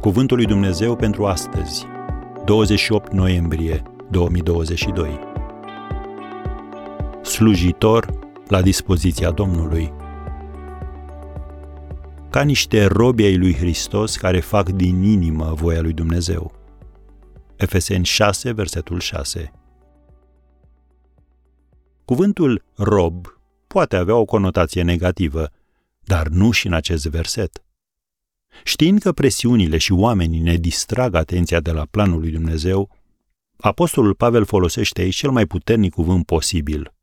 Cuvântul lui Dumnezeu pentru astăzi, 28 noiembrie 2022. Slujitor la dispoziția Domnului. Ca niște robi ai lui Hristos care fac din inimă voia lui Dumnezeu. Efeseni 6, versetul 6. Cuvântul rob poate avea o conotație negativă, dar nu și în acest verset. Știind că presiunile și oamenii ne distrag atenția de la planul lui Dumnezeu, Apostolul Pavel folosește aici cel mai puternic cuvânt posibil,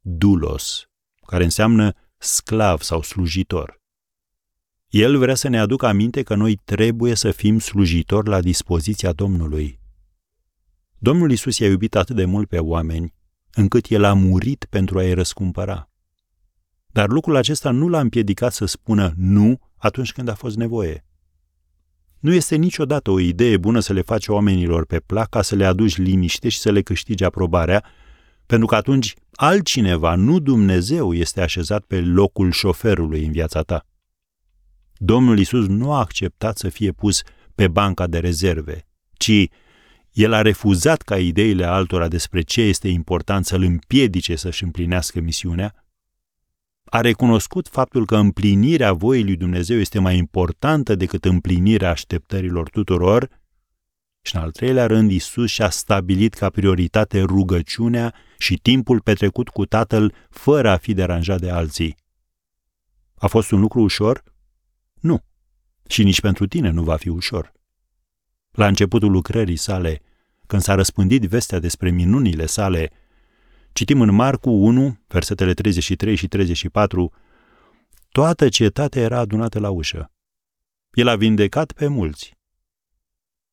dulos, care înseamnă sclav sau slujitor. El vrea să ne aducă aminte că noi trebuie să fim slujitori la dispoziția Domnului. Domnul Isus i-a iubit atât de mult pe oameni, încât el a murit pentru a-i răscumpăra. Dar lucrul acesta nu l-a împiedicat să spună nu atunci când a fost nevoie. Nu este niciodată o idee bună să le faci oamenilor pe plac ca să le aduci liniște și să le câștigi aprobarea, pentru că atunci altcineva, nu Dumnezeu, este așezat pe locul șoferului în viața ta. Domnul Isus nu a acceptat să fie pus pe banca de rezerve, ci el a refuzat ca ideile altora despre ce este important să-l împiedice să-și împlinească misiunea a recunoscut faptul că împlinirea voii lui Dumnezeu este mai importantă decât împlinirea așteptărilor tuturor și, în al treilea rând, Isus și-a stabilit ca prioritate rugăciunea și timpul petrecut cu Tatăl fără a fi deranjat de alții. A fost un lucru ușor? Nu. Și nici pentru tine nu va fi ușor. La începutul lucrării sale, când s-a răspândit vestea despre minunile sale, Citim în Marcu 1, versetele 33 și 34, toată cetatea era adunată la ușă. El a vindecat pe mulți.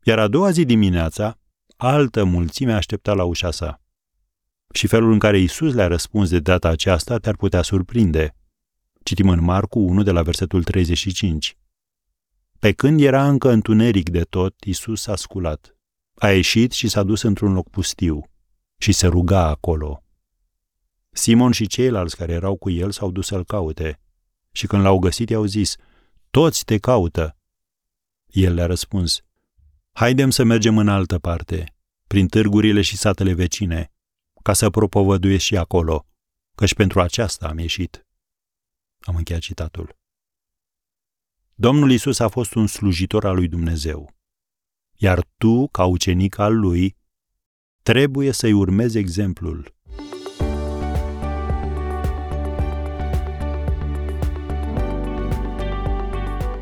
Iar a doua zi dimineața, altă mulțime aștepta la ușa sa. Și felul în care Isus le-a răspuns de data aceasta te-ar putea surprinde. Citim în Marcu 1 de la versetul 35. Pe când era încă întuneric de tot, Isus a sculat. A ieșit și s-a dus într-un loc pustiu și se ruga acolo. Simon și ceilalți care erau cu el s-au dus să-l caute. Și când l-au găsit, i-au zis, Toți te caută. El le-a răspuns, Haidem să mergem în altă parte, prin târgurile și satele vecine, ca să propovăduiesc și acolo, căci pentru aceasta am ieșit. Am încheiat citatul. Domnul Isus a fost un slujitor al lui Dumnezeu, iar tu, ca ucenic al lui, trebuie să-i urmezi exemplul